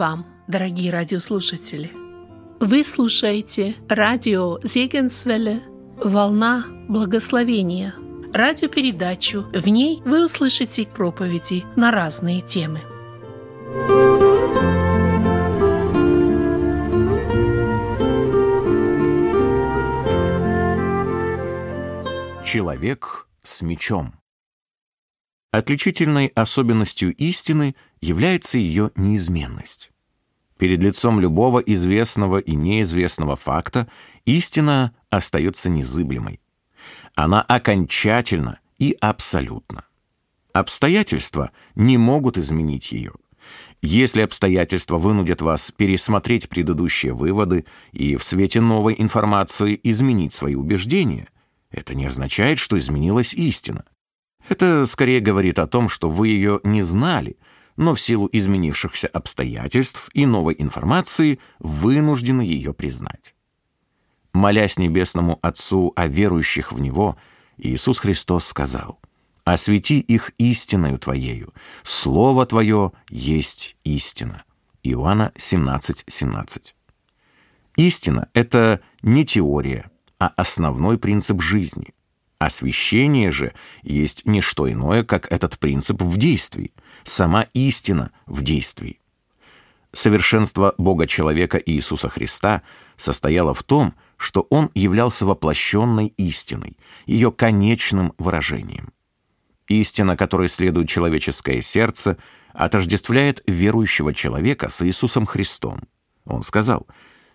Вам, дорогие радиослушатели! Вы слушаете радио Зегенсвелле «Волна благословения» радиопередачу. В ней вы услышите проповеди на разные темы. Человек с мечом Отличительной особенностью истины является ее неизменность. Перед лицом любого известного и неизвестного факта истина остается незыблемой. Она окончательна и абсолютна. Обстоятельства не могут изменить ее. Если обстоятельства вынудят вас пересмотреть предыдущие выводы и в свете новой информации изменить свои убеждения, это не означает, что изменилась истина. Это скорее говорит о том, что вы ее не знали, но в силу изменившихся обстоятельств и новой информации вынуждены ее признать. Молясь Небесному Отцу о верующих в Него, Иисус Христос сказал, «Освети их истиною Твоею, Слово Твое есть истина». Иоанна 17:17. 17. Истина — это не теория, а основной принцип жизни — Освящение же есть не что иное, как этот принцип в действии, сама истина в действии. Совершенство Бога-человека Иисуса Христа состояло в том, что Он являлся воплощенной истиной, ее конечным выражением. Истина, которой следует человеческое сердце, отождествляет верующего человека с Иисусом Христом. Он сказал,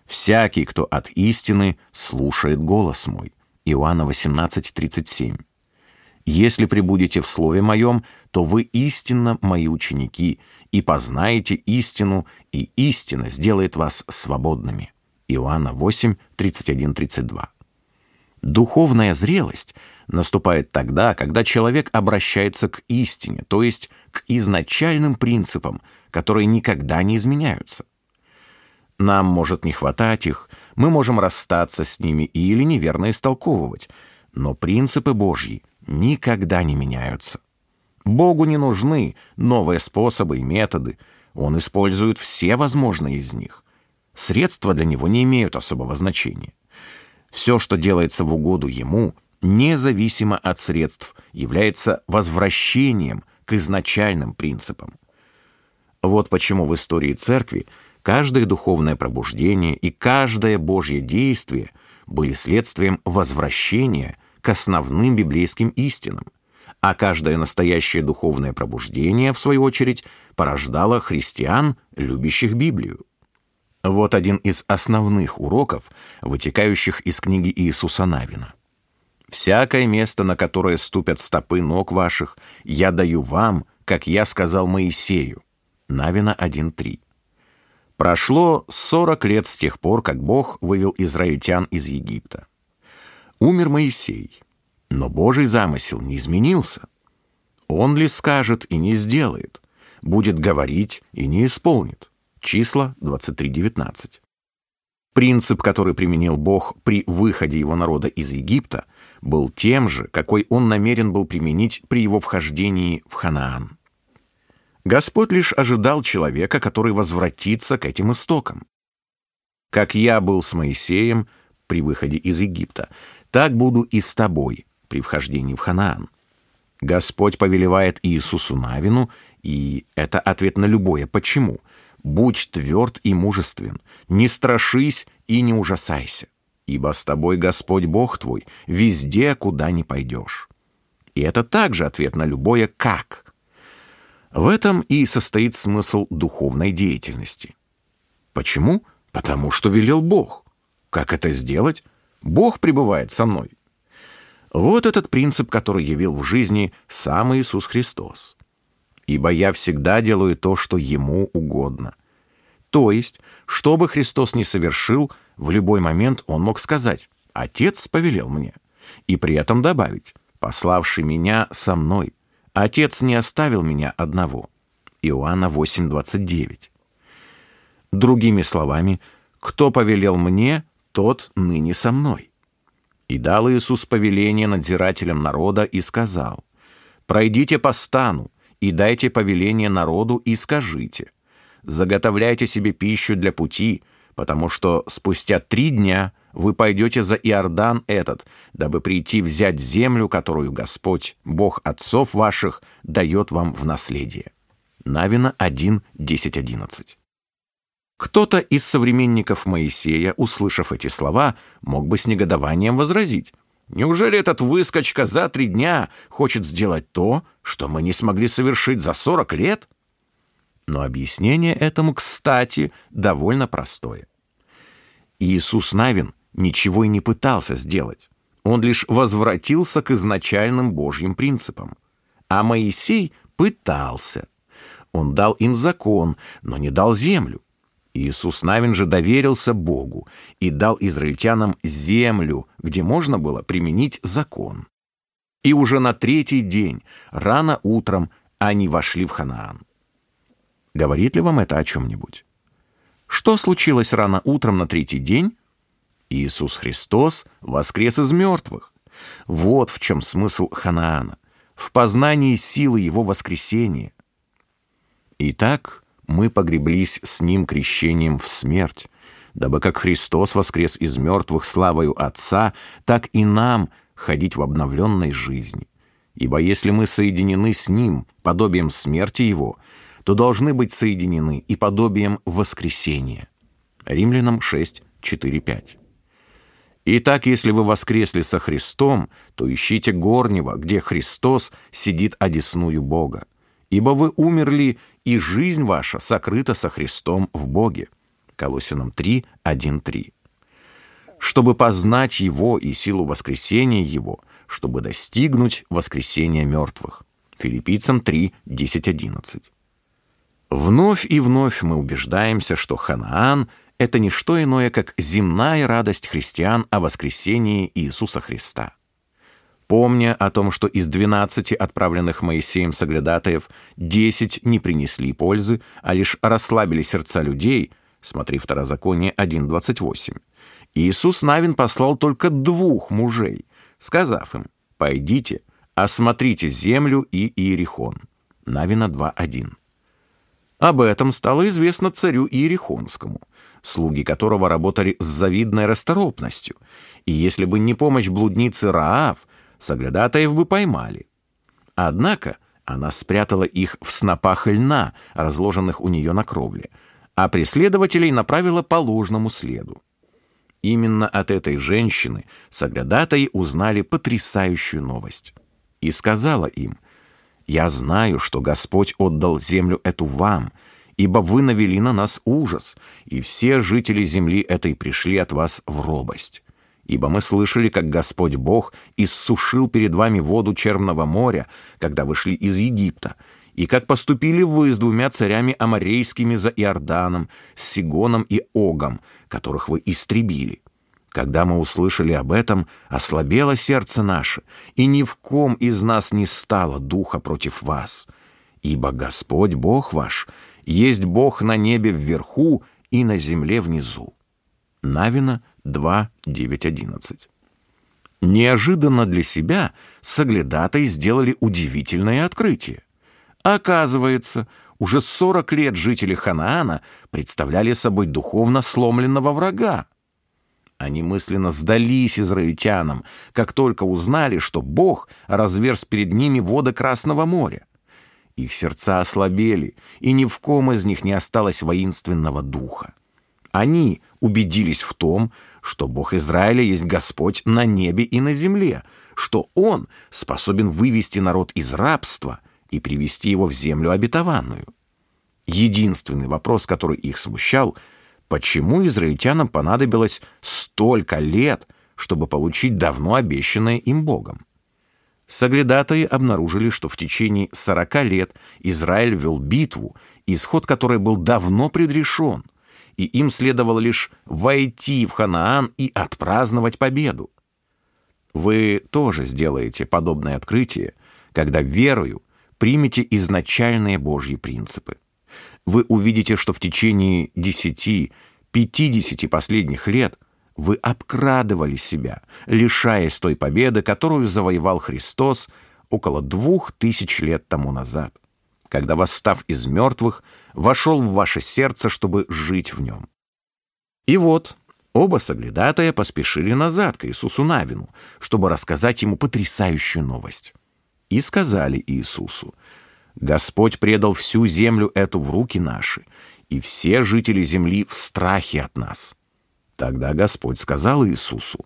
«Всякий, кто от истины, слушает голос мой». Иоанна 18:37. «Если прибудете в Слове Моем, то вы истинно Мои ученики, и познаете истину, и истина сделает вас свободными». Иоанна 8, 31, 32. Духовная зрелость наступает тогда, когда человек обращается к истине, то есть к изначальным принципам, которые никогда не изменяются. Нам может не хватать их, мы можем расстаться с ними или неверно истолковывать, но принципы Божьи никогда не меняются. Богу не нужны новые способы и методы, Он использует все возможные из них. Средства для Него не имеют особого значения. Все, что делается в угоду Ему, независимо от средств, является возвращением к изначальным принципам. Вот почему в истории Церкви – Каждое духовное пробуждение и каждое Божье действие были следствием возвращения к основным библейским истинам, а каждое настоящее духовное пробуждение, в свою очередь, порождало христиан, любящих Библию. Вот один из основных уроков, вытекающих из книги Иисуса Навина. «Всякое место, на которое ступят стопы ног ваших, я даю вам, как я сказал Моисею». Навина 1.3. Прошло 40 лет с тех пор, как Бог вывел израильтян из Египта. Умер Моисей, но Божий замысел не изменился. Он ли скажет и не сделает, будет говорить и не исполнит. Числа 23.19. Принцип, который применил Бог при выходе его народа из Египта, был тем же, какой он намерен был применить при его вхождении в Ханаан. Господь лишь ожидал человека, который возвратится к этим истокам. «Как я был с Моисеем при выходе из Египта, так буду и с тобой при вхождении в Ханаан». Господь повелевает Иисусу Навину, и это ответ на любое «почему». «Будь тверд и мужествен, не страшись и не ужасайся, ибо с тобой Господь Бог твой везде, куда ни пойдешь». И это также ответ на любое «как». В этом и состоит смысл духовной деятельности. Почему? Потому что велел Бог. Как это сделать? Бог пребывает со мной. Вот этот принцип, который явил в жизни сам Иисус Христос. «Ибо я всегда делаю то, что Ему угодно». То есть, что бы Христос ни совершил, в любой момент Он мог сказать «Отец повелел мне», и при этом добавить «Пославший меня со мной». Отец не оставил меня одного. Иоанна 8:29. Другими словами, кто повелел мне, тот ныне со мной. И дал Иисус повеление надзирателям народа и сказал, «Пройдите по стану и дайте повеление народу и скажите, заготовляйте себе пищу для пути, потому что спустя три дня вы пойдете за Иордан этот, дабы прийти взять землю, которую Господь, Бог отцов ваших, дает вам в наследие». Навина 1, 10, 11. Кто-то из современников Моисея, услышав эти слова, мог бы с негодованием возразить. Неужели этот выскочка за три дня хочет сделать то, что мы не смогли совершить за сорок лет? Но объяснение этому, кстати, довольно простое. Иисус Навин ничего и не пытался сделать. Он лишь возвратился к изначальным Божьим принципам. А Моисей пытался. Он дал им закон, но не дал землю. Иисус Навин же доверился Богу и дал израильтянам землю, где можно было применить закон. И уже на третий день, рано утром, они вошли в Ханаан. Говорит ли вам это о чем-нибудь? Что случилось рано утром на третий день? Иисус Христос воскрес из мертвых. Вот в чем смысл Ханаана, в познании силы Его воскресения. Итак, мы погреблись с Ним крещением в смерть, дабы как Христос воскрес из мертвых славою Отца, так и нам ходить в обновленной жизни. Ибо если мы соединены с Ним подобием смерти Его, то должны быть соединены и подобием воскресения. Римлянам 6, 4, 5. Итак, если вы воскресли со Христом, то ищите горнего, где Христос сидит одесную Бога. Ибо вы умерли, и жизнь ваша сокрыта со Христом в Боге. Колосинам 3, 1, 3. Чтобы познать Его и силу воскресения Его, чтобы достигнуть воскресения мертвых. Филиппийцам 3, 10, 11. Вновь и вновь мы убеждаемся, что Ханаан — это не что иное, как земная радость христиан о воскресении Иисуса Христа. Помня о том, что из 12 отправленных Моисеем соглядатаев 10 не принесли пользы, а лишь расслабили сердца людей, смотри Второзаконие 1.28, Иисус Навин послал только двух мужей, сказав им, «Пойдите, осмотрите землю и Иерихон». Навина 2.1. Об этом стало известно царю Иерихонскому, слуги которого работали с завидной расторопностью, и если бы не помощь блудницы Раав, соглядатаев бы поймали. Однако она спрятала их в снопах льна, разложенных у нее на кровле, а преследователей направила по ложному следу. Именно от этой женщины соглядатаи узнали потрясающую новость. И сказала им, «Я знаю, что Господь отдал землю эту вам, ибо вы навели на нас ужас, и все жители земли этой пришли от вас в робость. Ибо мы слышали, как Господь Бог иссушил перед вами воду Черного моря, когда вышли из Египта, и как поступили вы с двумя царями аморейскими за Иорданом, с Сигоном и Огом, которых вы истребили. Когда мы услышали об этом, ослабело сердце наше, и ни в ком из нас не стало духа против вас. Ибо Господь Бог ваш есть Бог на небе вверху и на земле внизу. Навина 2, 9, 11. Неожиданно для себя соглядатые сделали удивительное открытие. Оказывается, уже 40 лет жители Ханаана представляли собой духовно сломленного врага. Они мысленно сдались израильтянам, как только узнали, что Бог разверз перед ними воды Красного моря. Их сердца ослабели, и ни в ком из них не осталось воинственного духа. Они убедились в том, что Бог Израиля есть Господь на небе и на земле, что Он способен вывести народ из рабства и привести его в землю обетованную. Единственный вопрос, который их смущал, почему израильтянам понадобилось столько лет, чтобы получить давно обещанное им Богом. Соглядатые обнаружили, что в течение 40 лет Израиль вел битву, исход которой был давно предрешен – и им следовало лишь войти в Ханаан и отпраздновать победу. Вы тоже сделаете подобное открытие, когда верою примете изначальные Божьи принципы. Вы увидите, что в течение 10-50 последних лет вы обкрадывали себя, лишаясь той победы, которую завоевал Христос около двух тысяч лет тому назад. когда, восстав из мертвых, вошел в ваше сердце, чтобы жить в нем. И вот, оба соглядатая поспешили назад к Иисусу Навину, чтобы рассказать ему потрясающую новость. И сказали Иисусу, «Господь предал всю землю эту в руки наши, и все жители земли в страхе от нас». Тогда Господь сказал Иисусу,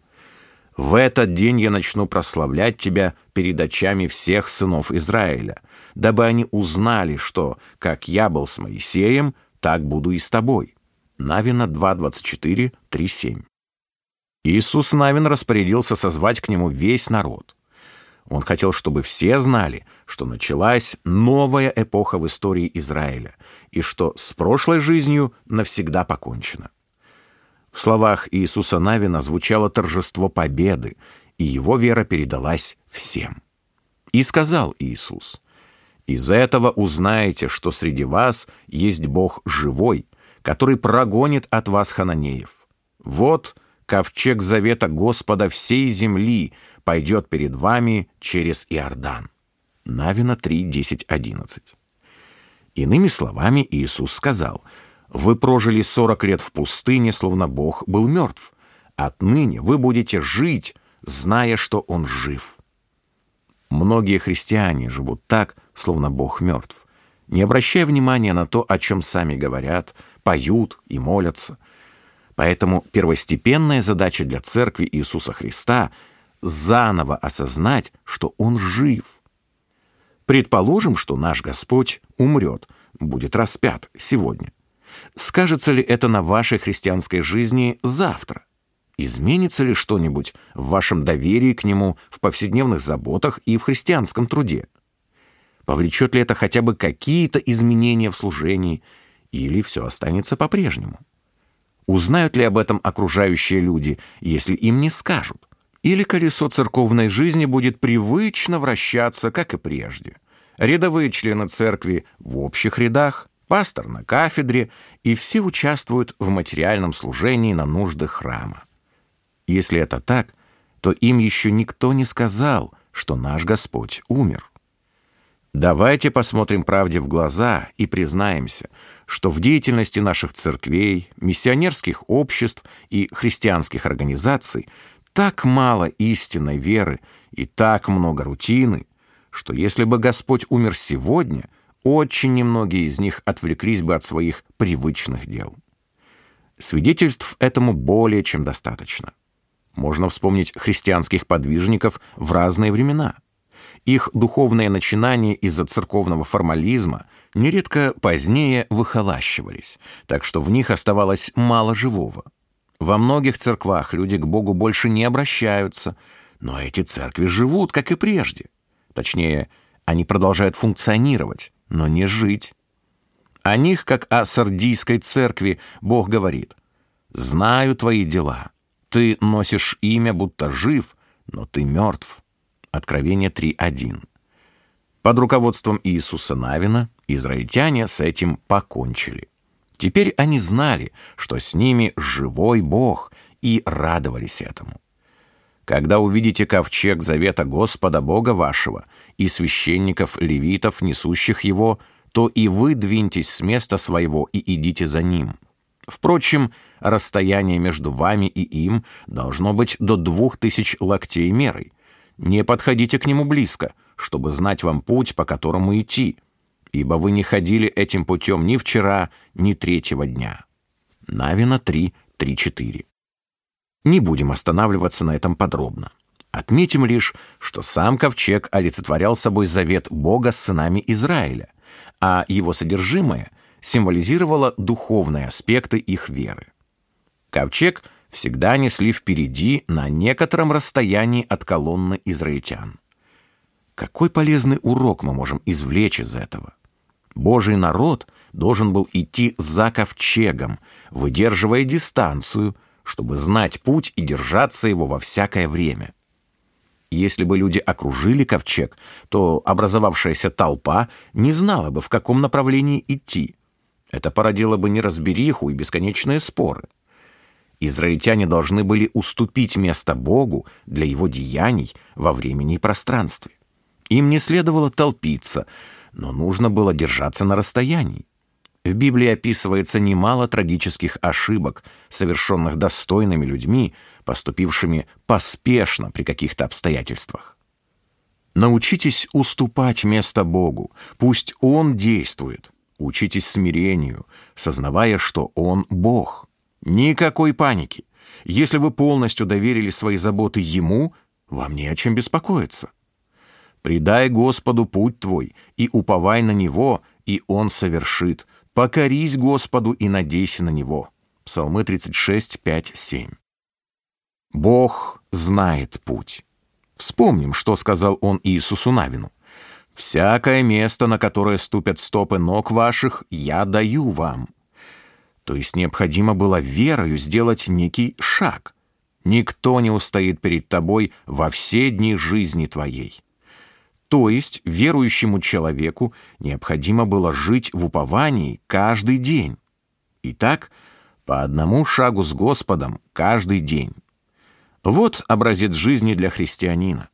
«В этот день я начну прославлять тебя перед очами всех сынов Израиля, дабы они узнали, что, как я был с Моисеем, так буду и с тобой». Навина 2.24, 3.7. Иисус Навин распорядился созвать к нему весь народ. Он хотел, чтобы все знали, что началась новая эпоха в истории Израиля и что с прошлой жизнью навсегда покончено. В словах Иисуса Навина звучало торжество победы, и его вера передалась всем. И сказал Иисус, «Из этого узнаете, что среди вас есть Бог живой, который прогонит от вас хананеев. Вот ковчег завета Господа всей земли пойдет перед вами через Иордан». Навина 3, 10, 11. Иными словами, Иисус сказал, «Вы прожили 40 лет в пустыне, словно Бог был мертв. Отныне вы будете жить, зная, что Он жив». Многие христиане живут так, словно Бог мертв, не обращая внимания на то, о чем сами говорят, поют и молятся. Поэтому первостепенная задача для Церкви Иисуса Христа — заново осознать, что Он жив. Предположим, что наш Господь умрет, будет распят сегодня. Скажется ли это на вашей христианской жизни завтра? Изменится ли что-нибудь в вашем доверии к Нему в повседневных заботах и в христианском труде? Повлечет ли это хотя бы какие-то изменения в служении или все останется по-прежнему? Узнают ли об этом окружающие люди, если им не скажут? Или колесо церковной жизни будет привычно вращаться, как и прежде? Рядовые члены церкви в общих рядах, пастор на кафедре, и все участвуют в материальном служении на нужды храма. Если это так, то им еще никто не сказал, что наш Господь умер. Давайте посмотрим правде в глаза и признаемся, что в деятельности наших церквей, миссионерских обществ и христианских организаций так мало истинной веры и так много рутины, что если бы Господь умер сегодня, очень немногие из них отвлеклись бы от своих привычных дел. Свидетельств этому более чем достаточно. Можно вспомнить христианских подвижников в разные времена – их духовные начинания из-за церковного формализма нередко позднее выхолащивались, так что в них оставалось мало живого. Во многих церквах люди к Богу больше не обращаются, но эти церкви живут, как и прежде. Точнее, они продолжают функционировать, но не жить. О них, как о сардийской церкви, Бог говорит, «Знаю твои дела. Ты носишь имя, будто жив, но ты мертв». Откровение 3.1. Под руководством Иисуса Навина израильтяне с этим покончили. Теперь они знали, что с ними живой Бог, и радовались этому. Когда увидите ковчег завета Господа Бога вашего и священников-левитов, несущих его, то и вы двиньтесь с места своего и идите за ним. Впрочем, расстояние между вами и им должно быть до двух тысяч локтей мерой, не подходите к нему близко, чтобы знать вам путь, по которому идти, ибо вы не ходили этим путем ни вчера, ни третьего дня». Навина 3, 3, 4. Не будем останавливаться на этом подробно. Отметим лишь, что сам ковчег олицетворял собой завет Бога с сынами Израиля, а его содержимое символизировало духовные аспекты их веры. Ковчег — всегда несли впереди на некотором расстоянии от колонны израильтян. Какой полезный урок мы можем извлечь из этого? Божий народ должен был идти за ковчегом, выдерживая дистанцию, чтобы знать путь и держаться его во всякое время. Если бы люди окружили ковчег, то образовавшаяся толпа не знала бы, в каком направлении идти. Это породило бы неразбериху и бесконечные споры – Израильтяне должны были уступить место Богу для его деяний во времени и пространстве. Им не следовало толпиться, но нужно было держаться на расстоянии. В Библии описывается немало трагических ошибок, совершенных достойными людьми, поступившими поспешно при каких-то обстоятельствах. Научитесь уступать место Богу, пусть Он действует. Учитесь смирению, сознавая, что Он Бог. Никакой паники. Если вы полностью доверили свои заботы Ему, вам не о чем беспокоиться. Предай Господу путь твой, и уповай на Него, и Он совершит. Покорись Господу и надейся на Него. Псалмы 36, 5, 7. Бог знает путь. Вспомним, что сказал Он Иисусу Навину. «Всякое место, на которое ступят стопы ног ваших, я даю вам». То есть необходимо было верою сделать некий шаг. Никто не устоит перед тобой во все дни жизни твоей. То есть верующему человеку необходимо было жить в уповании каждый день. Итак, по одному шагу с Господом каждый день. Вот образец жизни для христианина.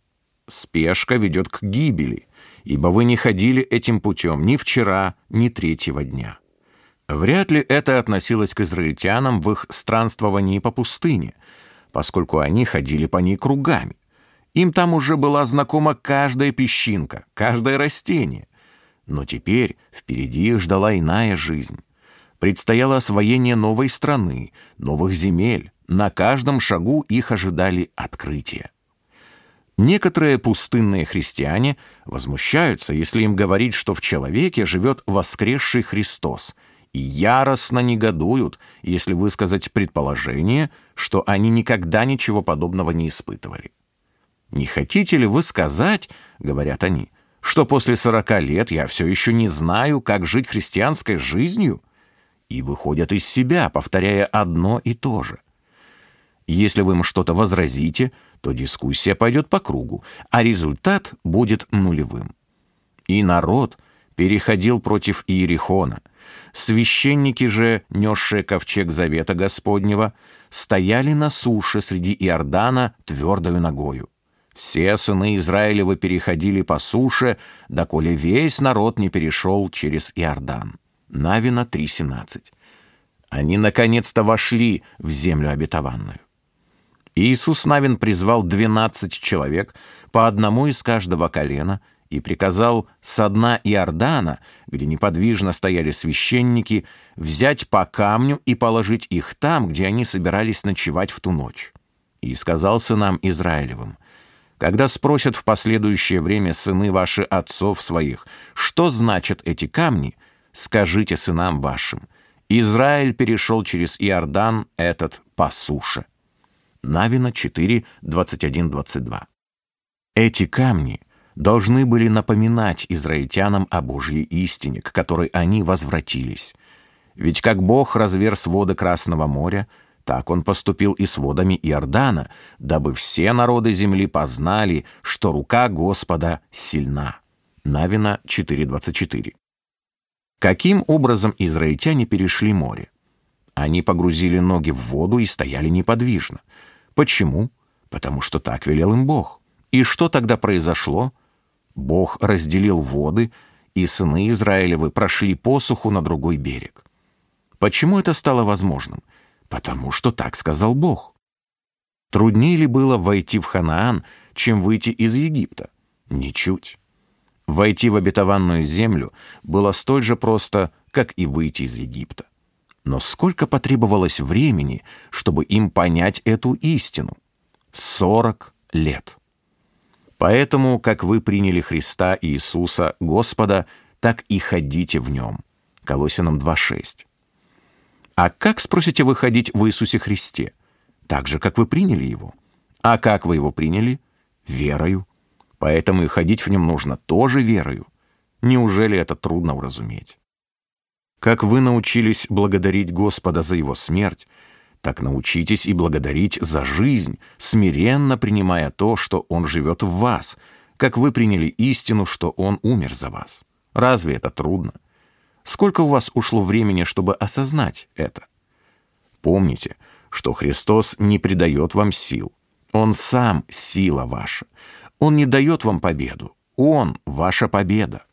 Спешка ведет к гибели, ибо вы не ходили этим путем ни вчера, ни третьего дня. Вряд ли это относилось к израильтянам в их странствовании по пустыне, поскольку они ходили по ней кругами. Им там уже была знакома каждая песчинка, каждое растение. Но теперь впереди их ждала иная жизнь. Предстояло освоение новой страны, новых земель. На каждом шагу их ожидали открытия. Некоторые пустынные христиане возмущаются, если им говорить, что в человеке живет воскресший Христос, и яростно негодуют, если высказать предположение, что они никогда ничего подобного не испытывали. «Не хотите ли вы сказать, — говорят они, — что после сорока лет я все еще не знаю, как жить христианской жизнью?» И выходят из себя, повторяя одно и то же. Если вы им что-то возразите, то дискуссия пойдет по кругу, а результат будет нулевым. И народ переходил против Иерихона. Священники же, несшие ковчег завета Господнего, стояли на суше среди Иордана твердою ногою. Все сыны Израилевы переходили по суше, доколе весь народ не перешел через Иордан. Навина 3.17. Они наконец-то вошли в землю обетованную. Иисус Навин призвал двенадцать человек, по одному из каждого колена, и приказал со дна Иордана, где неподвижно стояли священники, взять по камню и положить их там, где они собирались ночевать в ту ночь. И сказал сынам Израилевым, когда спросят в последующее время сыны ваши отцов своих, что значат эти камни, скажите сынам вашим, Израиль перешел через Иордан этот по суше. Навина 4, 21, 22. Эти камни должны были напоминать израильтянам о Божьей истине, к которой они возвратились. Ведь как Бог разверз воды Красного моря, так он поступил и с водами Иордана, дабы все народы земли познали, что рука Господа сильна. Навина 4.24. Каким образом израильтяне перешли море? Они погрузили ноги в воду и стояли неподвижно. Почему? Потому что так велел им Бог. И что тогда произошло? Бог разделил воды, и сыны Израилевы прошли посуху на другой берег. Почему это стало возможным? Потому что так сказал Бог. Труднее ли было войти в Ханаан, чем выйти из Египта? Ничуть. Войти в обетованную землю было столь же просто, как и выйти из Египта. Но сколько потребовалось времени, чтобы им понять эту истину? Сорок лет. Поэтому, как вы приняли Христа Иисуса, Господа, так и ходите в Нем. Колосинам 2.6. А как, спросите вы, ходить в Иисусе Христе? Так же, как вы приняли Его. А как вы Его приняли? Верою. Поэтому и ходить в Нем нужно тоже верою. Неужели это трудно уразуметь? Как вы научились благодарить Господа за Его смерть, так научитесь и благодарить за жизнь, смиренно принимая то, что Он живет в вас, как вы приняли истину, что Он умер за вас. Разве это трудно? Сколько у вас ушло времени, чтобы осознать это? Помните, что Христос не придает вам сил. Он сам сила ваша. Он не дает вам победу. Он — ваша победа.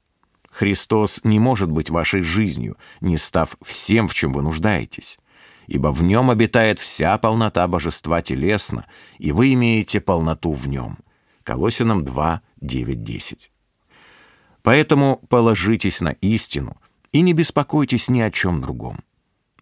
Христос не может быть вашей жизнью, не став всем, в чем вы нуждаетесь. Ибо в нем обитает вся полнота божества телесно, и вы имеете полноту в нем. Колосинам 2, 9, 10. Поэтому положитесь на истину и не беспокойтесь ни о чем другом.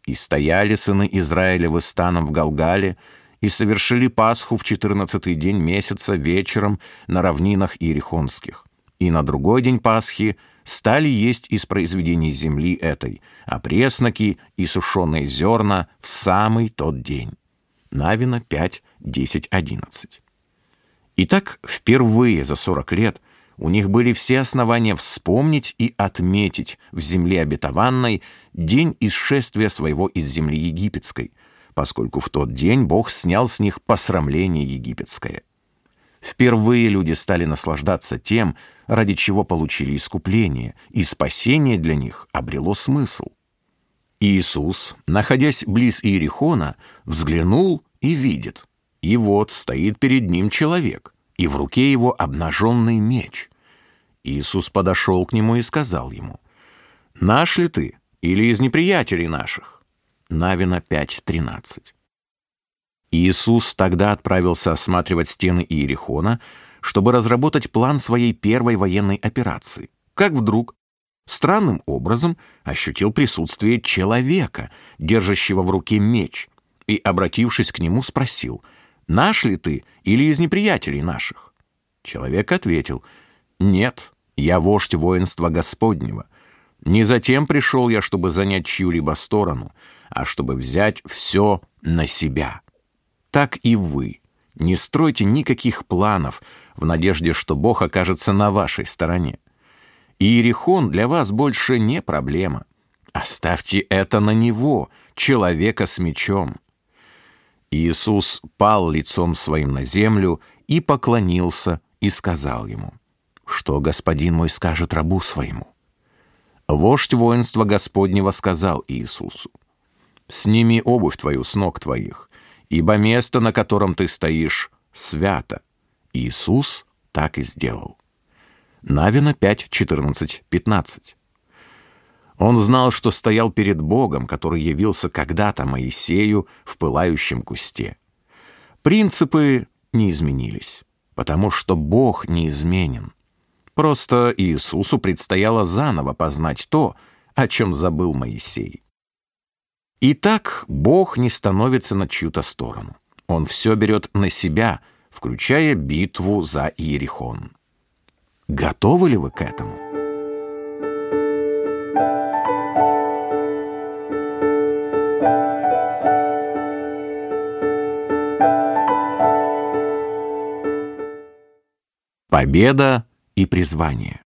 И стояли сыны Израилевы станом в Галгале, и совершили Пасху в четырнадцатый день месяца вечером на равнинах Иерихонских. И на другой день Пасхи стали есть из произведений земли этой, а пресноки и сушеные зерна в самый тот день. Навина 5, 10, 11. Итак, впервые за 40 лет у них были все основания вспомнить и отметить в земле обетованной день исшествия своего из земли египетской, поскольку в тот день Бог снял с них посрамление египетское. Впервые люди стали наслаждаться тем, ради чего получили искупление, и спасение для них обрело смысл. Иисус, находясь близ Иерихона, взглянул и видит. И вот стоит перед ним человек, и в руке его обнаженный меч. Иисус подошел к нему и сказал ему, «Наш ли ты или из неприятелей наших?» Навина 5.13. Иисус тогда отправился осматривать стены Иерихона, чтобы разработать план своей первой военной операции. Как вдруг, странным образом, ощутил присутствие человека, держащего в руке меч, и, обратившись к нему, спросил, «Наш ли ты или из неприятелей наших?» Человек ответил, «Нет, я вождь воинства Господнего. Не затем пришел я, чтобы занять чью-либо сторону, а чтобы взять все на себя. Так и вы. Не стройте никаких планов в надежде, что Бог окажется на вашей стороне. Иерихон для вас больше не проблема. Оставьте это на Него, человека с мечом. Иисус пал лицом своим на землю и поклонился и сказал ему, «Что господин мой скажет рабу своему?» Вождь воинства Господнего сказал Иисусу, сними обувь твою с ног твоих, ибо место, на котором ты стоишь, свято». Иисус так и сделал. Навина 5, 14, 15. Он знал, что стоял перед Богом, который явился когда-то Моисею в пылающем кусте. Принципы не изменились, потому что Бог неизменен. Просто Иисусу предстояло заново познать то, о чем забыл Моисей. И так Бог не становится на чью-то сторону. Он все берет на себя, включая битву за Иерихон. Готовы ли вы к этому? Победа и призвание.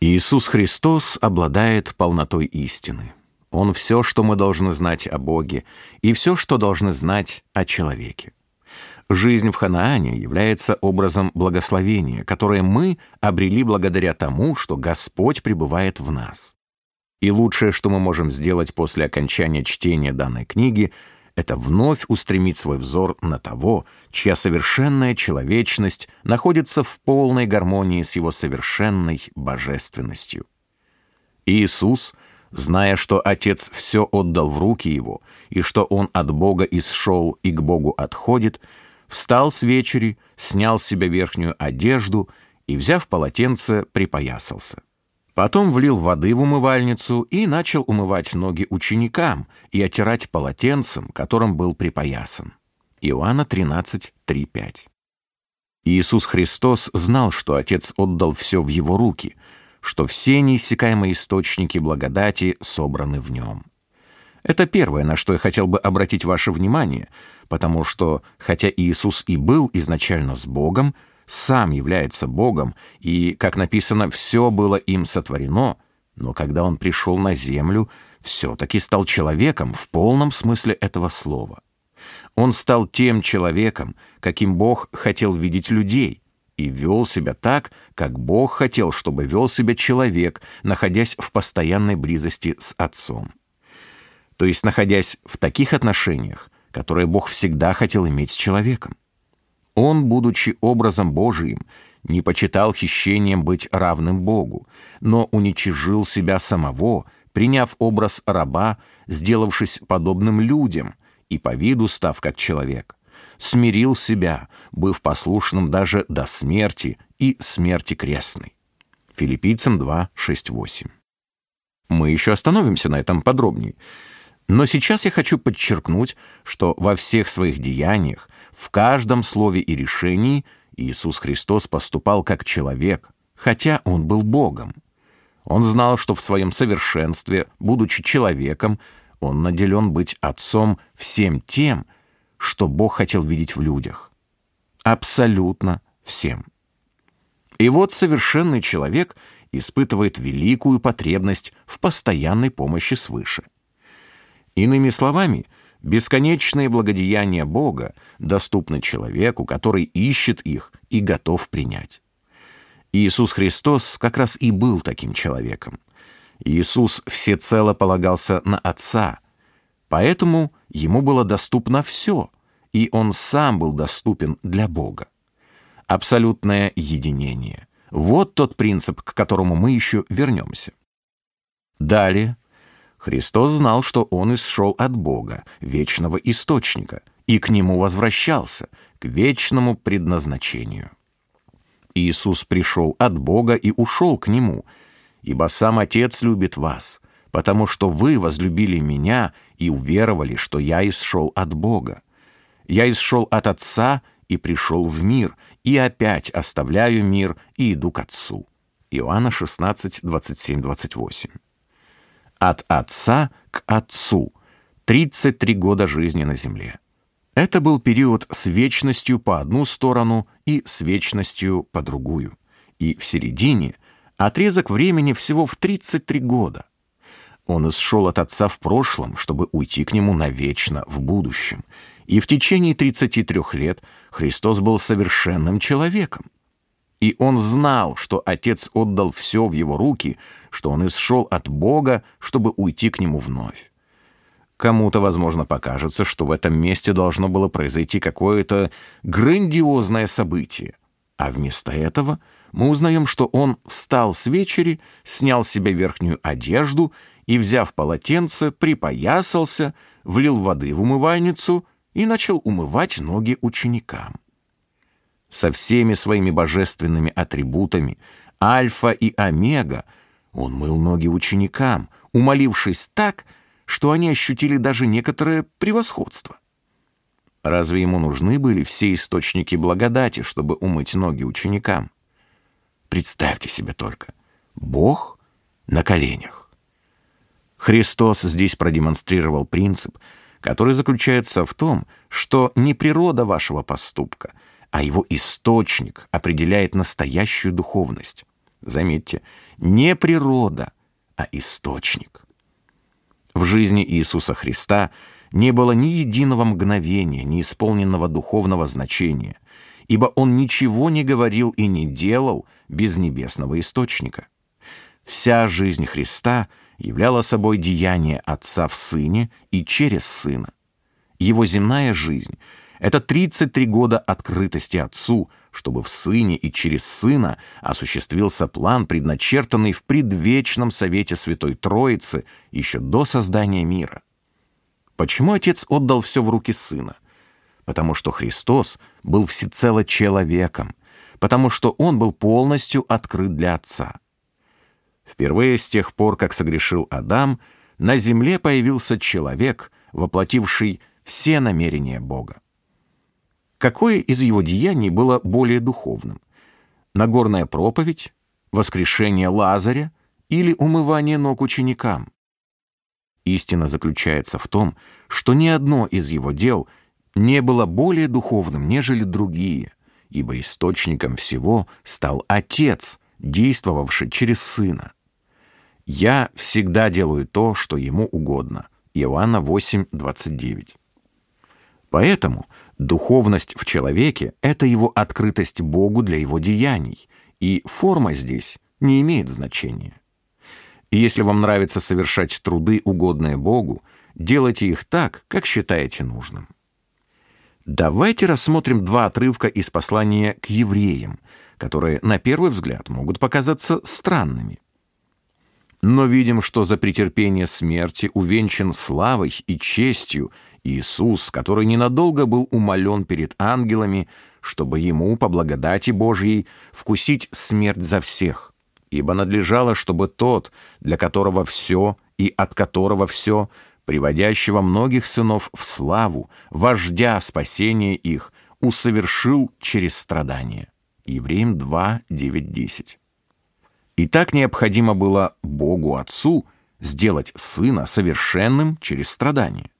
Иисус Христос обладает полнотой истины. Он все, что мы должны знать о Боге, и все, что должны знать о человеке. Жизнь в Ханаане является образом благословения, которое мы обрели благодаря тому, что Господь пребывает в нас. И лучшее, что мы можем сделать после окончания чтения данной книги, это вновь устремить свой взор на того, чья совершенная человечность находится в полной гармонии с его совершенной божественностью. Иисус — зная, что Отец все отдал в руки его, и что он от Бога исшел и к Богу отходит, встал с вечери, снял с себя верхнюю одежду и, взяв полотенце, припоясался. Потом влил воды в умывальницу и начал умывать ноги ученикам и отирать полотенцем, которым был припоясан. Иоанна 13, 3, 5. Иисус Христос знал, что Отец отдал все в Его руки — что все неиссякаемые источники благодати собраны в нем. Это первое, на что я хотел бы обратить ваше внимание, потому что, хотя Иисус и был изначально с Богом, сам является Богом, и, как написано, все было им сотворено, но когда он пришел на землю, все-таки стал человеком в полном смысле этого слова. Он стал тем человеком, каким Бог хотел видеть людей, и вел себя так, как Бог хотел, чтобы вел себя человек, находясь в постоянной близости с Отцом. То есть находясь в таких отношениях, которые Бог всегда хотел иметь с человеком. Он, будучи образом Божиим, не почитал хищением быть равным Богу, но уничижил себя самого, приняв образ раба, сделавшись подобным людям и по виду став как человек. Смирил себя, быв послушным даже до смерти и смерти крестной. Филиппийцам 2, 6, 8. Мы еще остановимся на этом подробнее. Но сейчас я хочу подчеркнуть, что во всех своих деяниях, в каждом слове и решении Иисус Христос поступал как человек, хотя Он был Богом. Он знал, что в своем совершенстве, будучи человеком, он наделен быть отцом всем тем, что Бог хотел видеть в людях. Абсолютно всем. И вот совершенный человек испытывает великую потребность в постоянной помощи свыше. Иными словами, бесконечные благодеяния Бога доступны человеку, который ищет их и готов принять. Иисус Христос как раз и был таким человеком. Иисус всецело полагался на Отца, поэтому ему было доступно все, и он сам был доступен для Бога. Абсолютное единение. Вот тот принцип, к которому мы еще вернемся. Далее. Христос знал, что он исшел от Бога, вечного источника, и к нему возвращался, к вечному предназначению. Иисус пришел от Бога и ушел к Нему, ибо сам Отец любит вас, потому что вы возлюбили Меня и уверовали, что Я исшел от Бога. Я исшел от Отца и пришел в мир, и опять оставляю мир и иду к Отцу». Иоанна 16, 27, 28. От Отца к Отцу. 33 года жизни на земле. Это был период с вечностью по одну сторону и с вечностью по другую. И в середине отрезок времени всего в 33 года. Он исшел от Отца в прошлом, чтобы уйти к Нему навечно в будущем. И в течение 33 лет Христос был совершенным человеком. И он знал, что Отец отдал все в его руки, что он исшел от Бога, чтобы уйти к Нему вновь. Кому-то, возможно, покажется, что в этом месте должно было произойти какое-то грандиозное событие. А вместо этого мы узнаем, что он встал с вечери, снял с себя верхнюю одежду и, взяв полотенце, припоясался, влил воды в умывальницу и начал умывать ноги ученикам. Со всеми своими божественными атрибутами, альфа и омега, он мыл ноги ученикам, умолившись так, что они ощутили даже некоторое превосходство. Разве ему нужны были все источники благодати, чтобы умыть ноги ученикам? Представьте себе только. Бог на коленях. Христос здесь продемонстрировал принцип, который заключается в том, что не природа вашего поступка, а его источник определяет настоящую духовность. Заметьте, не природа, а источник. В жизни Иисуса Христа не было ни единого мгновения, не исполненного духовного значения, ибо Он ничего не говорил и не делал без небесного источника. Вся жизнь Христа являла собой деяние Отца в Сыне и через Сына. Его земная жизнь — это 33 года открытости Отцу — чтобы в Сыне и через Сына осуществился план, предначертанный в предвечном Совете Святой Троицы еще до создания мира. Почему Отец отдал все в руки Сына? Потому что Христос был всецело человеком, потому что Он был полностью открыт для Отца. Впервые с тех пор, как согрешил Адам, на земле появился человек, воплотивший все намерения Бога. Какое из его деяний было более духовным? Нагорная проповедь, воскрешение Лазаря или умывание ног ученикам? Истина заключается в том, что ни одно из его дел не было более духовным, нежели другие, ибо источником всего стал Отец, действовавший через Сына. «Я всегда делаю то, что ему угодно» Иоанна 8, 29. Поэтому Духовность в человеке — это его открытость Богу для его деяний, и форма здесь не имеет значения. И если вам нравится совершать труды, угодные Богу, делайте их так, как считаете нужным. Давайте рассмотрим два отрывка из послания к евреям, которые на первый взгляд могут показаться странными. Но видим, что за претерпение смерти увенчан славой и честью Иисус, который ненадолго был умолен перед ангелами, чтобы ему, по благодати Божьей, вкусить смерть за всех. Ибо надлежало, чтобы тот, для которого все и от которого все, приводящего многих сынов в славу, вождя спасения их, усовершил через страдания. Евреям 2, 9, 10. И так необходимо было Богу Отцу сделать Сына совершенным через страдания.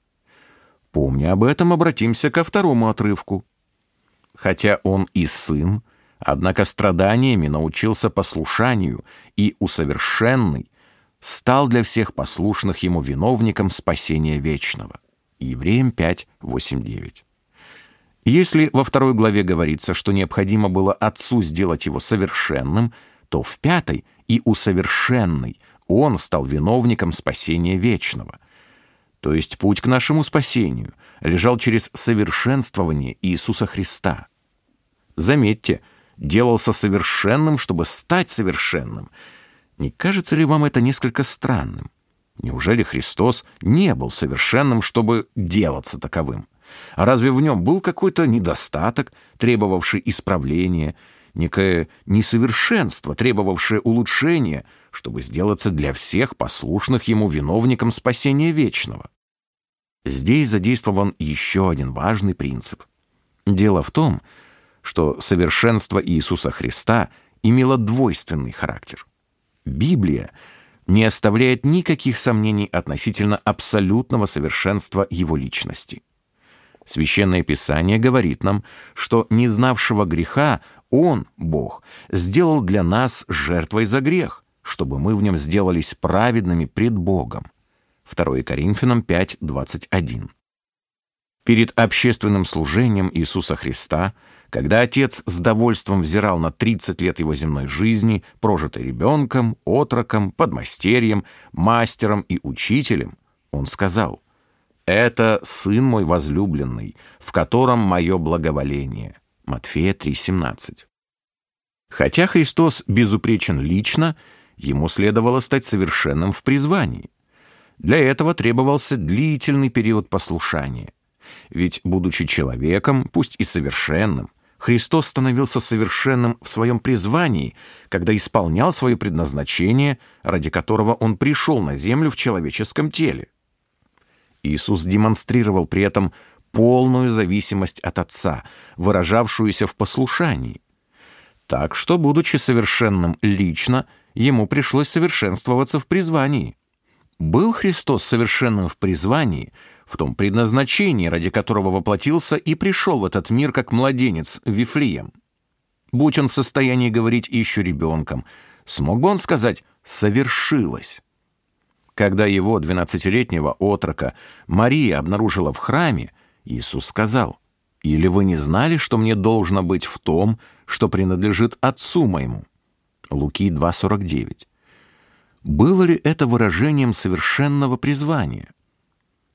Помня об этом, обратимся ко второму отрывку. Хотя он и сын, однако страданиями научился послушанию и усовершенный стал для всех послушных ему виновником спасения вечного. Евреям 5, 8, 9. Если во второй главе говорится, что необходимо было Отцу сделать его совершенным, то в пятой и усовершенный он стал виновником спасения вечного. То есть путь к нашему спасению лежал через совершенствование Иисуса Христа. Заметьте, делался совершенным, чтобы стать совершенным. Не кажется ли вам это несколько странным? Неужели Христос не был совершенным, чтобы делаться таковым? А разве в нем был какой-то недостаток, требовавший исправления, некое несовершенство, требовавшее улучшения, чтобы сделаться для всех послушных ему виновником спасения вечного? Здесь задействован еще один важный принцип. Дело в том, что совершенство Иисуса Христа имело двойственный характер. Библия не оставляет никаких сомнений относительно абсолютного совершенства его личности. Священное Писание говорит нам, что не знавшего греха Он, Бог, сделал для нас жертвой за грех, чтобы мы в нем сделались праведными пред Богом. 2 Коринфянам 5, 21. Перед общественным служением Иисуса Христа, когда Отец с довольством взирал на 30 лет его земной жизни, прожитой ребенком, отроком, подмастерьем, мастером и учителем, Он сказал, «Это Сын мой возлюбленный, в котором мое благоволение». Матфея 3,17. Хотя Христос безупречен лично, ему следовало стать совершенным в призвании. Для этого требовался длительный период послушания. Ведь, будучи человеком, пусть и совершенным, Христос становился совершенным в своем призвании, когда исполнял свое предназначение, ради которого Он пришел на землю в человеческом теле. Иисус демонстрировал при этом полную зависимость от Отца, выражавшуюся в послушании. Так что, будучи совершенным лично, ему пришлось совершенствоваться в призвании. Был Христос совершенным в призвании, в том предназначении, ради которого воплотился и пришел в этот мир как младенец в Вифлеем. Будь он в состоянии говорить еще ребенком, смог бы он сказать «совершилось». Когда его, двенадцатилетнего отрока, Мария обнаружила в храме, Иисус сказал, «Или вы не знали, что мне должно быть в том, что принадлежит Отцу моему?» Луки 2,49. Было ли это выражением совершенного призвания?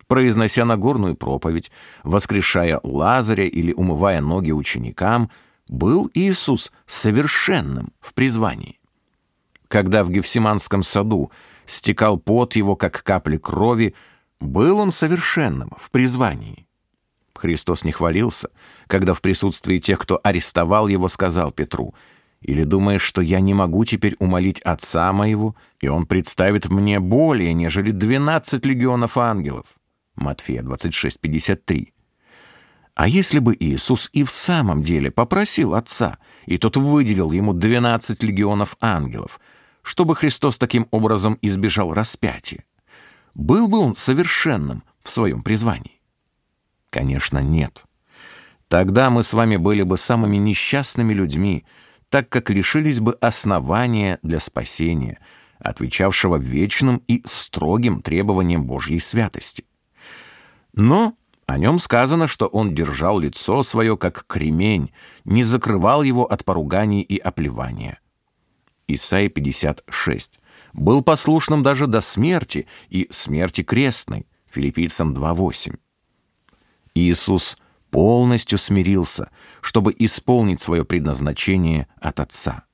Произнося Нагорную проповедь, воскрешая Лазаря или умывая ноги ученикам, был Иисус совершенным в призвании. Когда в Гефсиманском саду стекал пот его, как капли крови, был он совершенным в призвании. Христос не хвалился, когда в присутствии тех, кто арестовал его, сказал Петру — или думаешь, что я не могу теперь умолить Отца моего, и Он представит мне более, нежели 12 легионов ангелов?» Матфея 26:53. А если бы Иисус и в самом деле попросил Отца, и тот выделил ему 12 легионов ангелов, чтобы Христос таким образом избежал распятия, был бы он совершенным в своем призвании? Конечно, нет. Тогда мы с вами были бы самыми несчастными людьми, так как лишились бы основания для спасения, отвечавшего вечным и строгим требованиям Божьей святости. Но о нем сказано, что он держал лицо свое, как кремень, не закрывал его от поруганий и оплевания. Исайя 56. Был послушным даже до смерти и смерти крестной. Филиппийцам 2.8. Иисус полностью смирился, чтобы исполнить свое предназначение от Отца.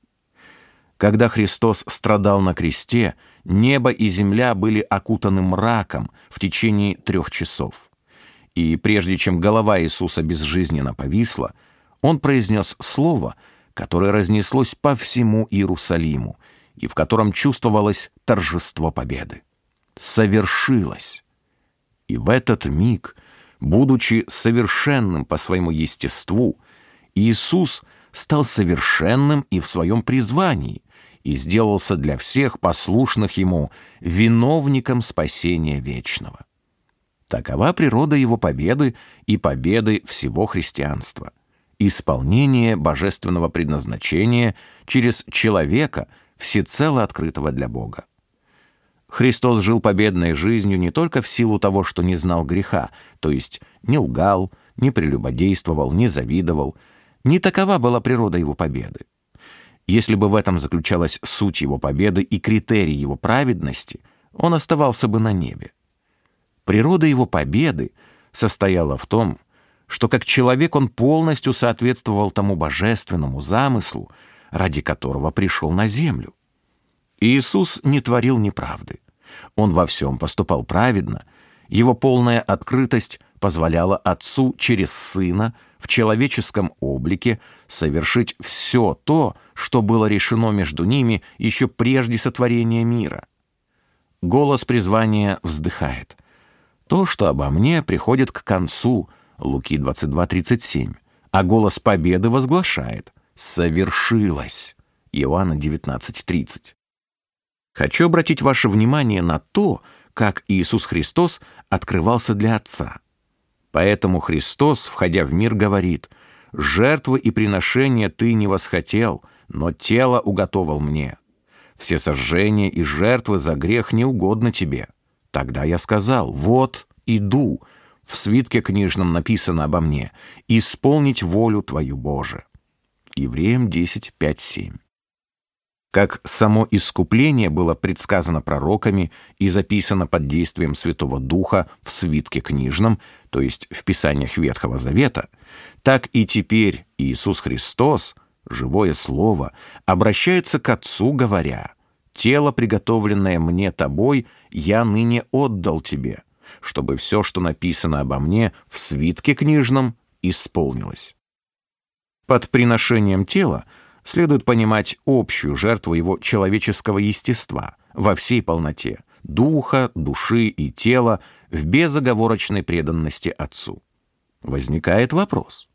Когда Христос страдал на кресте, небо и земля были окутаны мраком в течение трех часов. И прежде чем голова Иисуса безжизненно повисла, Он произнес слово, которое разнеслось по всему Иерусалиму и в котором чувствовалось торжество победы. «Совершилось!» И в этот миг, будучи совершенным по своему естеству, Иисус стал совершенным и в своем призвании и сделался для всех послушных Ему виновником спасения вечного. Такова природа Его победы и победы всего христианства. Исполнение божественного предназначения через человека, всецело открытого для Бога. Христос жил победной жизнью не только в силу того, что не знал греха, то есть не лгал, не прелюбодействовал, не завидовал. Не такова была природа его победы. Если бы в этом заключалась суть его победы и критерий его праведности, он оставался бы на небе. Природа его победы состояла в том, что как человек он полностью соответствовал тому божественному замыслу, ради которого пришел на землю. Иисус не творил неправды. Он во всем поступал праведно. Его полная открытость позволяла Отцу через Сына в человеческом облике совершить все то, что было решено между ними еще прежде сотворения мира. Голос призвания вздыхает. То, что обо мне, приходит к концу, Луки 22.37, а голос победы возглашает «Совершилось» Иоанна 19.30. Хочу обратить ваше внимание на то, как Иисус Христос открывался для Отца. Поэтому Христос, входя в мир, говорит, «Жертвы и приношения ты не восхотел, но тело уготовал мне. Все сожжения и жертвы за грех не угодно тебе». Тогда я сказал, «Вот, иду, в свитке книжном написано обо мне, исполнить волю Твою, Боже». Евреям 10, 5, 7 как само искупление было предсказано пророками и записано под действием Святого Духа в свитке книжном, то есть в Писаниях Ветхого Завета, так и теперь Иисус Христос, живое Слово, обращается к Отцу, говоря, «Тело, приготовленное мне тобой, я ныне отдал тебе, чтобы все, что написано обо мне в свитке книжном, исполнилось». Под приношением тела – следует понимать общую жертву его человеческого естества во всей полноте, духа, души и тела в безоговорочной преданности Отцу. Возникает вопрос.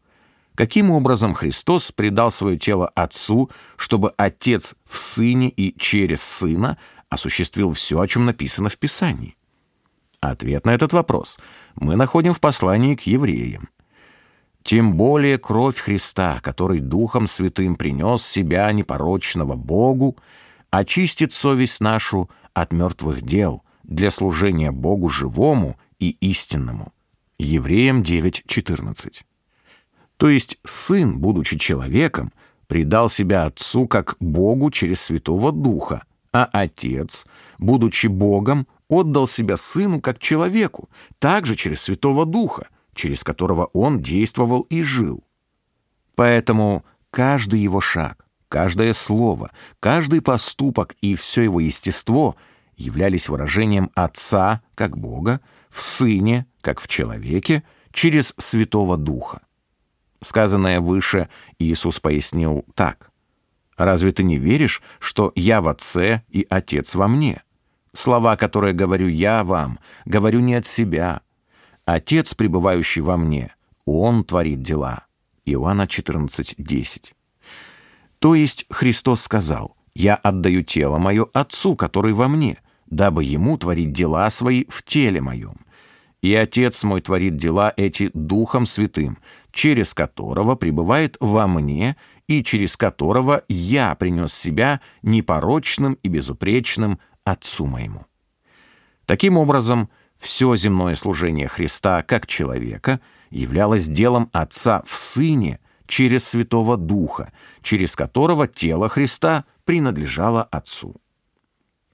Каким образом Христос предал свое тело Отцу, чтобы Отец в Сыне и через Сына осуществил все, о чем написано в Писании? Ответ на этот вопрос мы находим в послании к евреям. Тем более кровь Христа, который Духом Святым принес себя непорочного Богу, очистит совесть нашу от мертвых дел для служения Богу живому и истинному. Евреям 9.14. То есть Сын, будучи человеком, предал себя Отцу как Богу через Святого Духа, а Отец, будучи Богом, отдал себя Сыну как человеку, также через Святого Духа, через которого он действовал и жил. Поэтому каждый его шаг, каждое слово, каждый поступок и все его естество являлись выражением Отца как Бога, в Сыне как в человеке, через Святого Духа. Сказанное выше Иисус пояснил так. «Разве ты не веришь, что я в Отце и Отец во мне? Слова, которые говорю я вам, говорю не от себя, Отец, пребывающий во мне, Он творит дела. Иоанна 14:10. То есть Христос сказал, «Я отдаю тело мое Отцу, который во мне, дабы Ему творить дела свои в теле моем. И Отец мой творит дела эти Духом Святым, через которого пребывает во мне и через которого я принес себя непорочным и безупречным Отцу моему». Таким образом, все земное служение Христа как человека являлось делом Отца в Сыне через Святого Духа, через которого тело Христа принадлежало Отцу.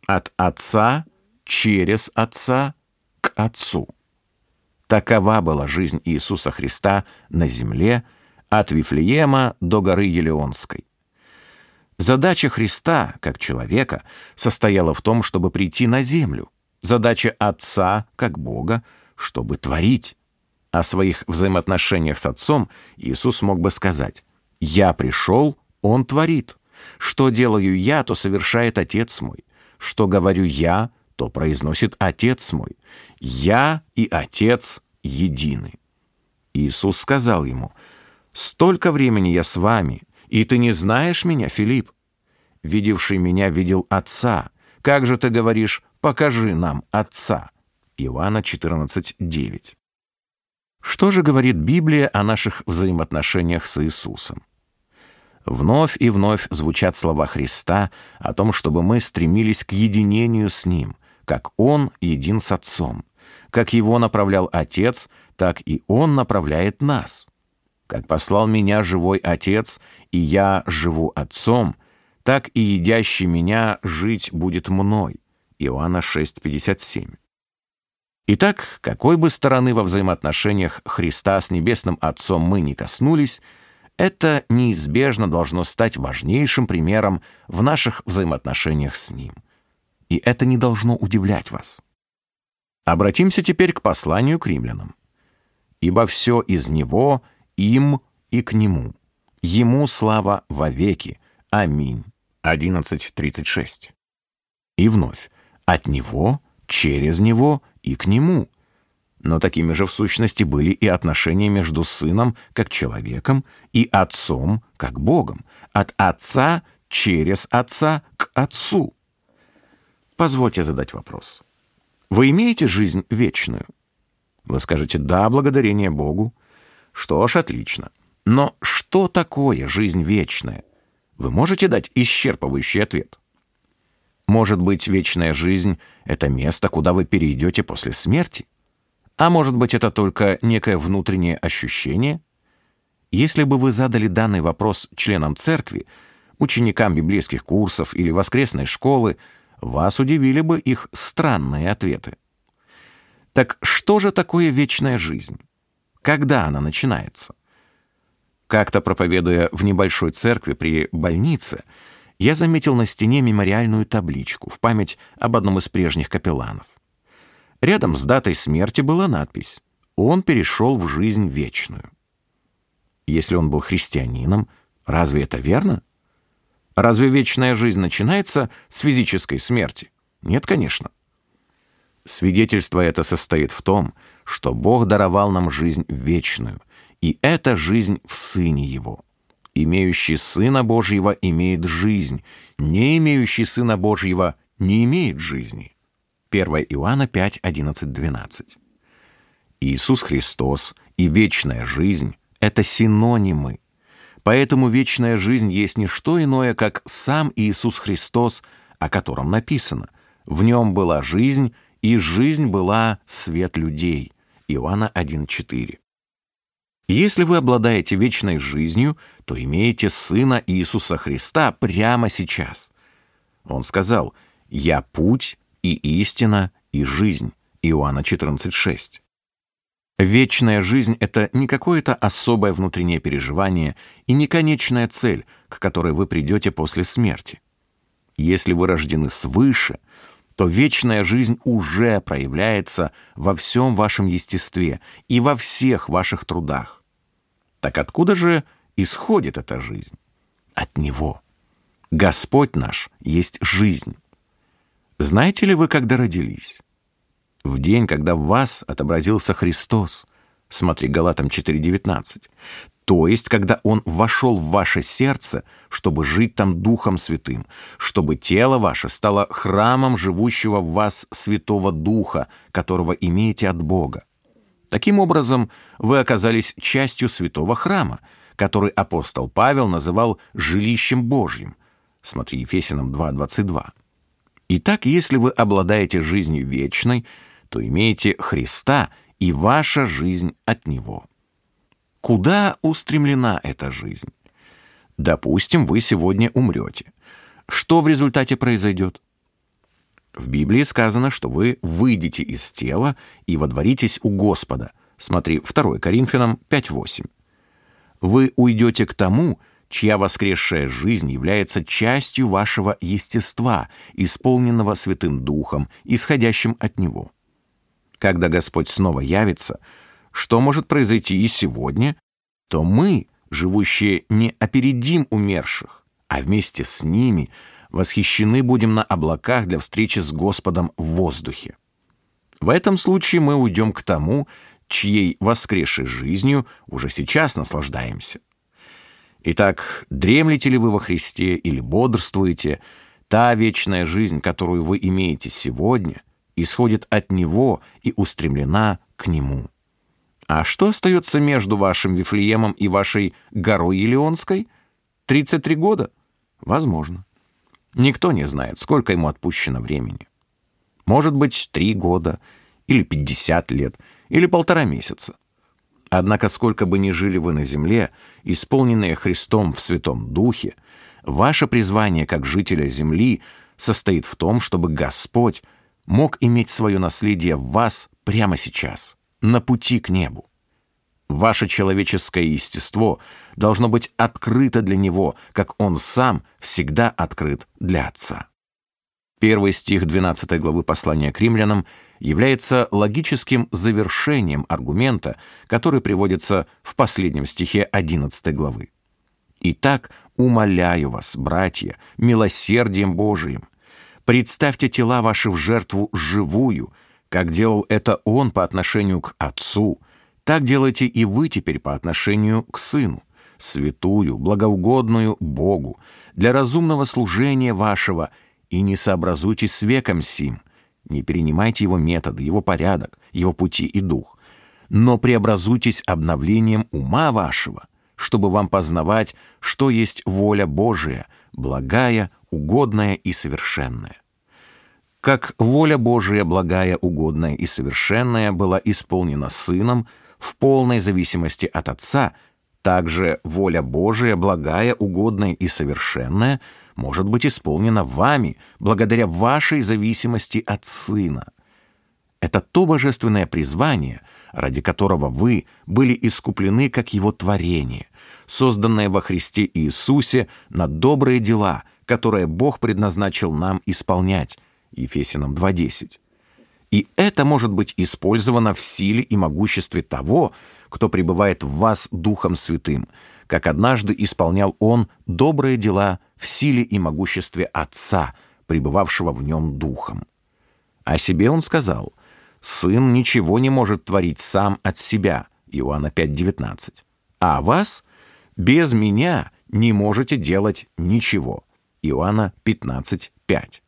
От Отца через Отца к Отцу. Такова была жизнь Иисуса Христа на земле от Вифлеема до горы Елеонской. Задача Христа, как человека, состояла в том, чтобы прийти на землю. Задача Отца, как Бога, чтобы творить. О своих взаимоотношениях с Отцом Иисус мог бы сказать «Я пришел, Он творит. Что делаю я, то совершает Отец мой. Что говорю я, то произносит Отец мой. Я и Отец едины». Иисус сказал ему «Столько времени я с вами, и ты не знаешь меня, Филипп? Видевший меня видел Отца. Как же ты говоришь, покажи нам Отца?» Иоанна 14:9. Что же говорит Библия о наших взаимоотношениях с Иисусом? Вновь и вновь звучат слова Христа о том, чтобы мы стремились к единению с Ним, как Он един с Отцом. Как Его направлял Отец, так и Он направляет нас. Как послал меня живой Отец, и я живу Отцом, так и едящий меня жить будет мной. Иоанна 6,57. Итак, какой бы стороны во взаимоотношениях Христа с Небесным Отцом мы ни коснулись, это неизбежно должно стать важнейшим примером в наших взаимоотношениях с Ним. И это не должно удивлять вас. Обратимся теперь к посланию к римлянам. «Ибо все из Него, им и к Нему. Ему слава вовеки. Аминь». 11.36. И вновь. От Него, через Него и к Нему. Но такими же в сущности были и отношения между Сыном, как человеком, и Отцом, как Богом. От Отца через Отца к Отцу. Позвольте задать вопрос. Вы имеете жизнь вечную? Вы скажете «да, благодарение Богу». Что ж, отлично. Но что такое жизнь вечная? Вы можете дать исчерпывающий ответ? Может быть, вечная жизнь — это место, куда вы перейдете после смерти? А может быть, это только некое внутреннее ощущение? Если бы вы задали данный вопрос членам церкви, ученикам библейских курсов или воскресной школы, вас удивили бы их странные ответы. Так что же такое вечная жизнь? Когда она начинается? Как-то проповедуя в небольшой церкви при больнице, я заметил на стене мемориальную табличку в память об одном из прежних капелланов. Рядом с датой смерти была надпись «Он перешел в жизнь вечную». Если он был христианином, разве это верно? Разве вечная жизнь начинается с физической смерти? Нет, конечно. Свидетельство это состоит в том, что Бог даровал нам жизнь вечную, и эта жизнь в Сыне Его. Имеющий Сына Божьего имеет жизнь, не имеющий Сына Божьего не имеет жизни. 1 Иоанна 5, 11, 12. Иисус Христос и вечная жизнь — это синонимы. Поэтому вечная жизнь есть не что иное, как сам Иисус Христос, о котором написано. В нем была жизнь, и жизнь была свет людей. Иоанна 1,4. Если вы обладаете вечной жизнью, то имеете Сына Иисуса Христа прямо сейчас. Он сказал «Я путь и истина и жизнь» Иоанна 14,6. Вечная жизнь — это не какое-то особое внутреннее переживание и не конечная цель, к которой вы придете после смерти. Если вы рождены свыше, то вечная жизнь уже проявляется во всем вашем естестве и во всех ваших трудах. Так откуда же исходит эта жизнь? От Него. Господь наш есть жизнь. Знаете ли вы, когда родились? В день, когда в вас отобразился Христос. Смотри, Галатам 4.19. То есть, когда Он вошел в ваше сердце, чтобы жить там Духом Святым, чтобы тело ваше стало храмом живущего в вас Святого Духа, которого имеете от Бога. Таким образом, вы оказались частью святого храма, который апостол Павел называл «жилищем Божьим». Смотри, Ефесянам 2.22. Итак, если вы обладаете жизнью вечной, то имеете Христа, и ваша жизнь от Него. Куда устремлена эта жизнь? Допустим, вы сегодня умрете. Что в результате произойдет? В Библии сказано, что вы выйдете из тела и водворитесь у Господа. Смотри, 2 Коринфянам 5.8. Вы уйдете к тому, чья воскресшая жизнь является частью вашего естества, исполненного Святым Духом, исходящим от Него. Когда Господь снова явится, что может произойти и сегодня, то мы, живущие, не опередим умерших, а вместе с ними восхищены будем на облаках для встречи с Господом в воздухе. В этом случае мы уйдем к тому, чьей воскресшей жизнью уже сейчас наслаждаемся. Итак, дремлете ли вы во Христе или бодрствуете, та вечная жизнь, которую вы имеете сегодня, исходит от Него и устремлена к Нему. А что остается между вашим Вифлеемом и вашей горой Елеонской? 33 года? Возможно. Никто не знает, сколько ему отпущено времени. Может быть, три года, или 50 лет, или полтора месяца. Однако сколько бы ни жили вы на земле, исполненные Христом в Святом Духе, ваше призвание как жителя земли состоит в том, чтобы Господь мог иметь свое наследие в вас прямо сейчас, на пути к небу. Ваше человеческое естество должно быть открыто для Него, как Он сам всегда открыт для Отца. Первый стих 12 главы послания к римлянам является логическим завершением аргумента, который приводится в последнем стихе 11 главы. «Итак, умоляю вас, братья, милосердием Божиим, представьте тела ваши в жертву живую, как делал это Он по отношению к Отцу, так делайте и вы теперь по отношению к Сыну, святую, благоугодную Богу, для разумного служения вашего, и не сообразуйтесь с веком сим, не перенимайте его методы, его порядок, его пути и дух, но преобразуйтесь обновлением ума вашего, чтобы вам познавать, что есть воля Божия, благая, угодная и совершенная. Как воля Божия, благая, угодная и совершенная, была исполнена Сыном в полной зависимости от Отца, также воля Божия, благая, угодная и совершенная — может быть исполнена вами благодаря вашей зависимости от Сына. Это то божественное призвание, ради которого вы были искуплены как Его творение, созданное во Христе Иисусе на добрые дела, которые Бог предназначил нам исполнять. Ефесянам 2.10. И это может быть использовано в силе и могуществе того, кто пребывает в вас Духом Святым, как однажды исполнял Он добрые дела в силе и могуществе Отца, пребывавшего в нем Духом. О себе он сказал, «Сын ничего не может творить сам от себя» Иоанна 5.19. «А вас без меня не можете делать ничего» Иоанна 15.5.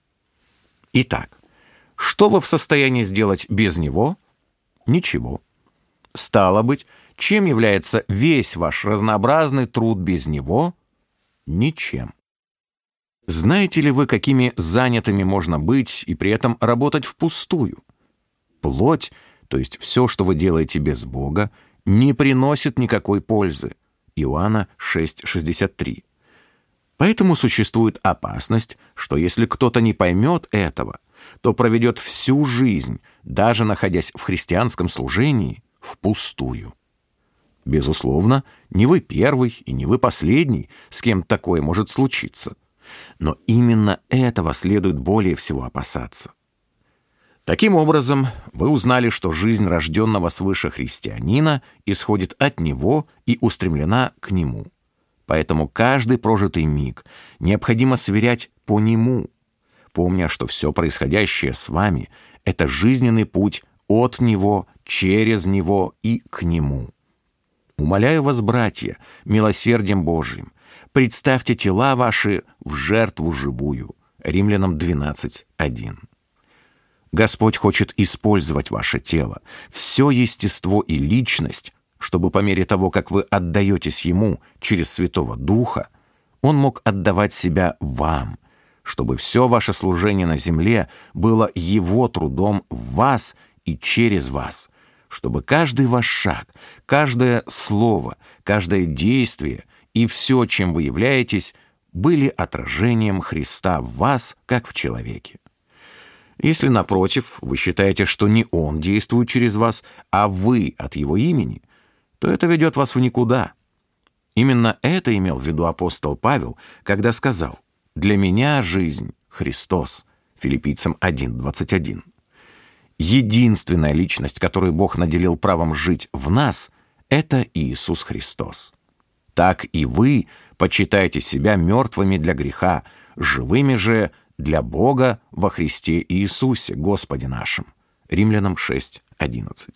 Итак, что вы в состоянии сделать без него? Ничего. Стало быть, чем является весь ваш разнообразный труд без него? Ничем. Знаете ли вы, какими занятыми можно быть и при этом работать впустую? Плоть, то есть все, что вы делаете без Бога, не приносит никакой пользы. Иоанна 6,63. Поэтому существует опасность, что если кто-то не поймет этого, то проведет всю жизнь, даже находясь в христианском служении, впустую. Безусловно, не вы первый и не вы последний, с кем такое может случиться. Но именно этого следует более всего опасаться. Таким образом, вы узнали, что жизнь рожденного свыше христианина исходит от него и устремлена к нему. Поэтому каждый прожитый миг необходимо сверять по нему, помня, что все происходящее с вами — это жизненный путь от него, через него и к нему. Умоляю вас, братья, милосердием Божиим, представьте тела ваши в жертву живую. Римлянам 12.1. Господь хочет использовать ваше тело, все естество и личность, чтобы по мере того, как вы отдаетесь Ему через Святого Духа, Он мог отдавать себя вам, чтобы все ваше служение на земле было Его трудом в вас и через вас, чтобы каждый ваш шаг, каждое слово, каждое действие и все, чем вы являетесь, были отражением Христа в вас, как в человеке. Если, напротив, вы считаете, что не Он действует через вас, а вы от Его имени, то это ведет вас в никуда. Именно это имел в виду апостол Павел, когда сказал «Для меня жизнь — Христос» филиппийцам 1.21. Единственная личность, которую Бог наделил правом жить в нас, это Иисус Христос. Так и вы почитайте себя мертвыми для греха, живыми же для Бога во Христе Иисусе, Господе нашим. Римлянам 6.11.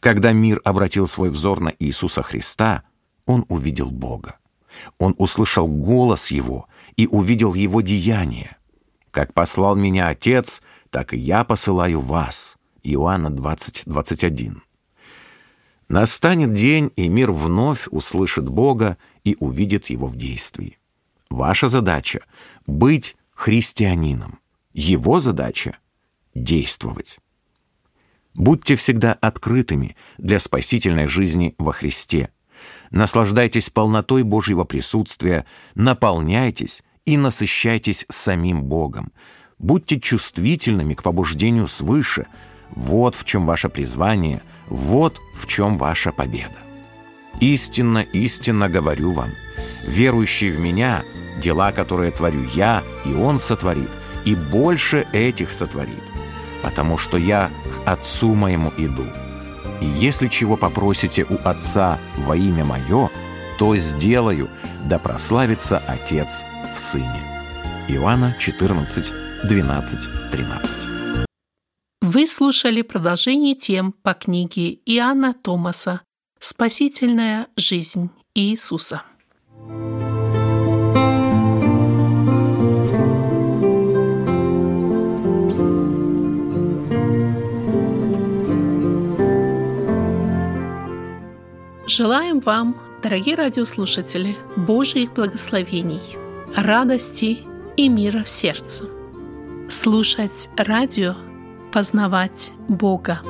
Когда мир обратил свой взор на Иисуса Христа, он увидел Бога. Он услышал голос Его и увидел Его деяние. «Как послал меня Отец, так и я посылаю вас». Иоанна 20, 21. Настанет день, и мир вновь услышит Бога и увидит Его в действии. Ваша задача — быть христианином. Его задача — действовать. Будьте всегда открытыми для спасительной жизни во Христе. Наслаждайтесь полнотой Божьего присутствия, наполняйтесь и насыщайтесь самим Богом. Будьте чувствительными к побуждению свыше. Вот в чем ваше призвание, вот в чем ваша победа. Истинно, истинно говорю вам, верующий в Меня, дела, которые творю я, и Он сотворит, и больше этих сотворит – потому что я к Отцу моему иду. И если чего попросите у Отца во имя Мое, то сделаю, да прославится Отец в Сыне». Иоанна 14, 12, 13. Вы слушали продолжение тем по книге Иоанна Томаса «Спасительная жизнь Иисуса». Желаем вам, дорогие радиослушатели, Божьих благословений, радости и мира в сердце. Слушать радио, познавать Бога.